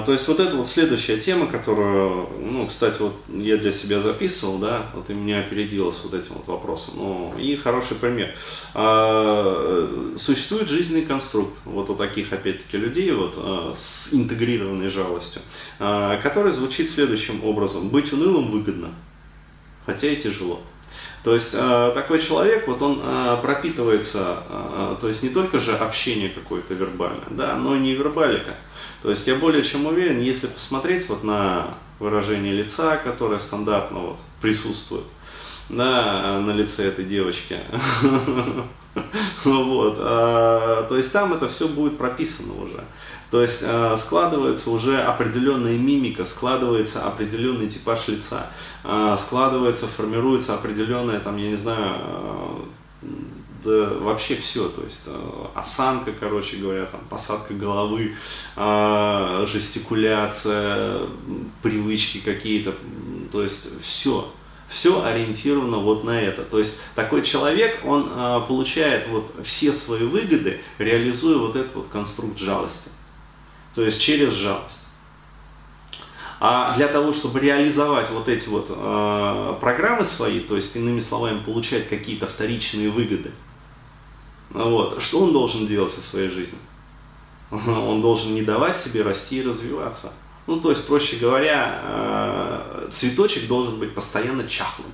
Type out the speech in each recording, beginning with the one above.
А, то есть вот это вот следующая тема, которую, ну, кстати, вот я для себя записывал, да, вот и меня опередило с вот этим вот вопросом. Ну, и хороший пример. А, существует жизненный конструкт вот у таких, опять-таки, людей вот а, с интегрированной жалостью, а, который звучит следующим образом. Быть унылым выгодно, хотя и тяжело. То есть э, такой человек, вот он э, пропитывается, э, то есть не только же общение какое-то вербальное, да, но и не вербалика. То есть я более чем уверен, если посмотреть вот на выражение лица, которое стандартно вот присутствует, да, на лице этой девочки, вот, то есть там это все будет прописано уже. То есть э, складывается уже определенная мимика, складывается определенный типаж лица, э, складывается, формируется определенная, там, я не знаю, да вообще все, то есть осанка, короче говоря, там, посадка головы, жестикуляция, привычки какие-то, то есть все, все ориентировано вот на это. То есть такой человек, он получает вот все свои выгоды, реализуя вот этот вот конструкт жалости то есть через жалость. А для того, чтобы реализовать вот эти вот э, программы свои, то есть, иными словами, получать какие-то вторичные выгоды, вот, что он должен делать со своей жизнью? Он должен не давать себе расти и развиваться. Ну, то есть, проще говоря, э, цветочек должен быть постоянно чахлым.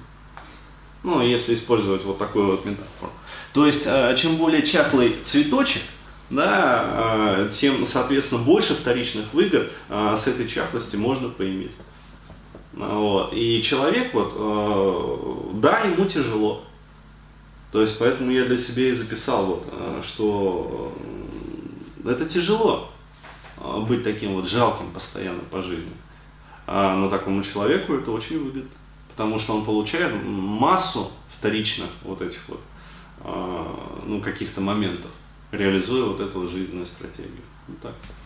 Ну, если использовать вот такую вот метафору. То есть, э, чем более чахлый цветочек, да, а, тем, соответственно, больше вторичных выгод с этой чахлости можно поиметь. Вот. И человек, вот, да, ему тяжело. То есть, поэтому я для себя и записал, вот, что это тяжело быть таким вот жалким постоянно по жизни. Но такому человеку это очень выгодно, потому что он получает массу вторичных вот этих вот, ну, каких-то моментов реализуя вот эту жизненную стратегию. Вот так.